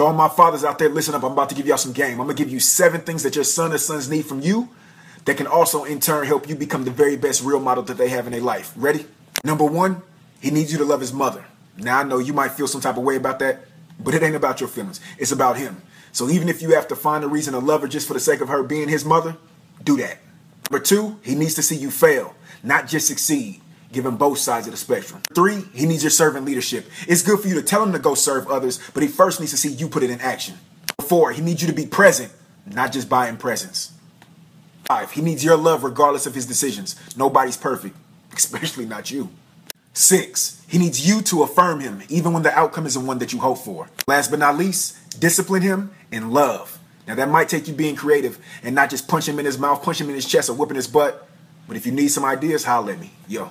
To all my fathers out there, listen up. I'm about to give y'all some game. I'm going to give you seven things that your son or sons need from you that can also, in turn, help you become the very best real model that they have in their life. Ready? Number one, he needs you to love his mother. Now, I know you might feel some type of way about that, but it ain't about your feelings. It's about him. So even if you have to find a reason to love her just for the sake of her being his mother, do that. Number two, he needs to see you fail, not just succeed. Give him both sides of the spectrum. Three, he needs your servant leadership. It's good for you to tell him to go serve others, but he first needs to see you put it in action. Four, he needs you to be present, not just buying presents. Five, he needs your love regardless of his decisions. Nobody's perfect, especially not you. Six, he needs you to affirm him, even when the outcome isn't one that you hope for. Last but not least, discipline him in love. Now, that might take you being creative and not just punch him in his mouth, punch him in his chest, or whipping his butt. But if you need some ideas, holler at me. Yo.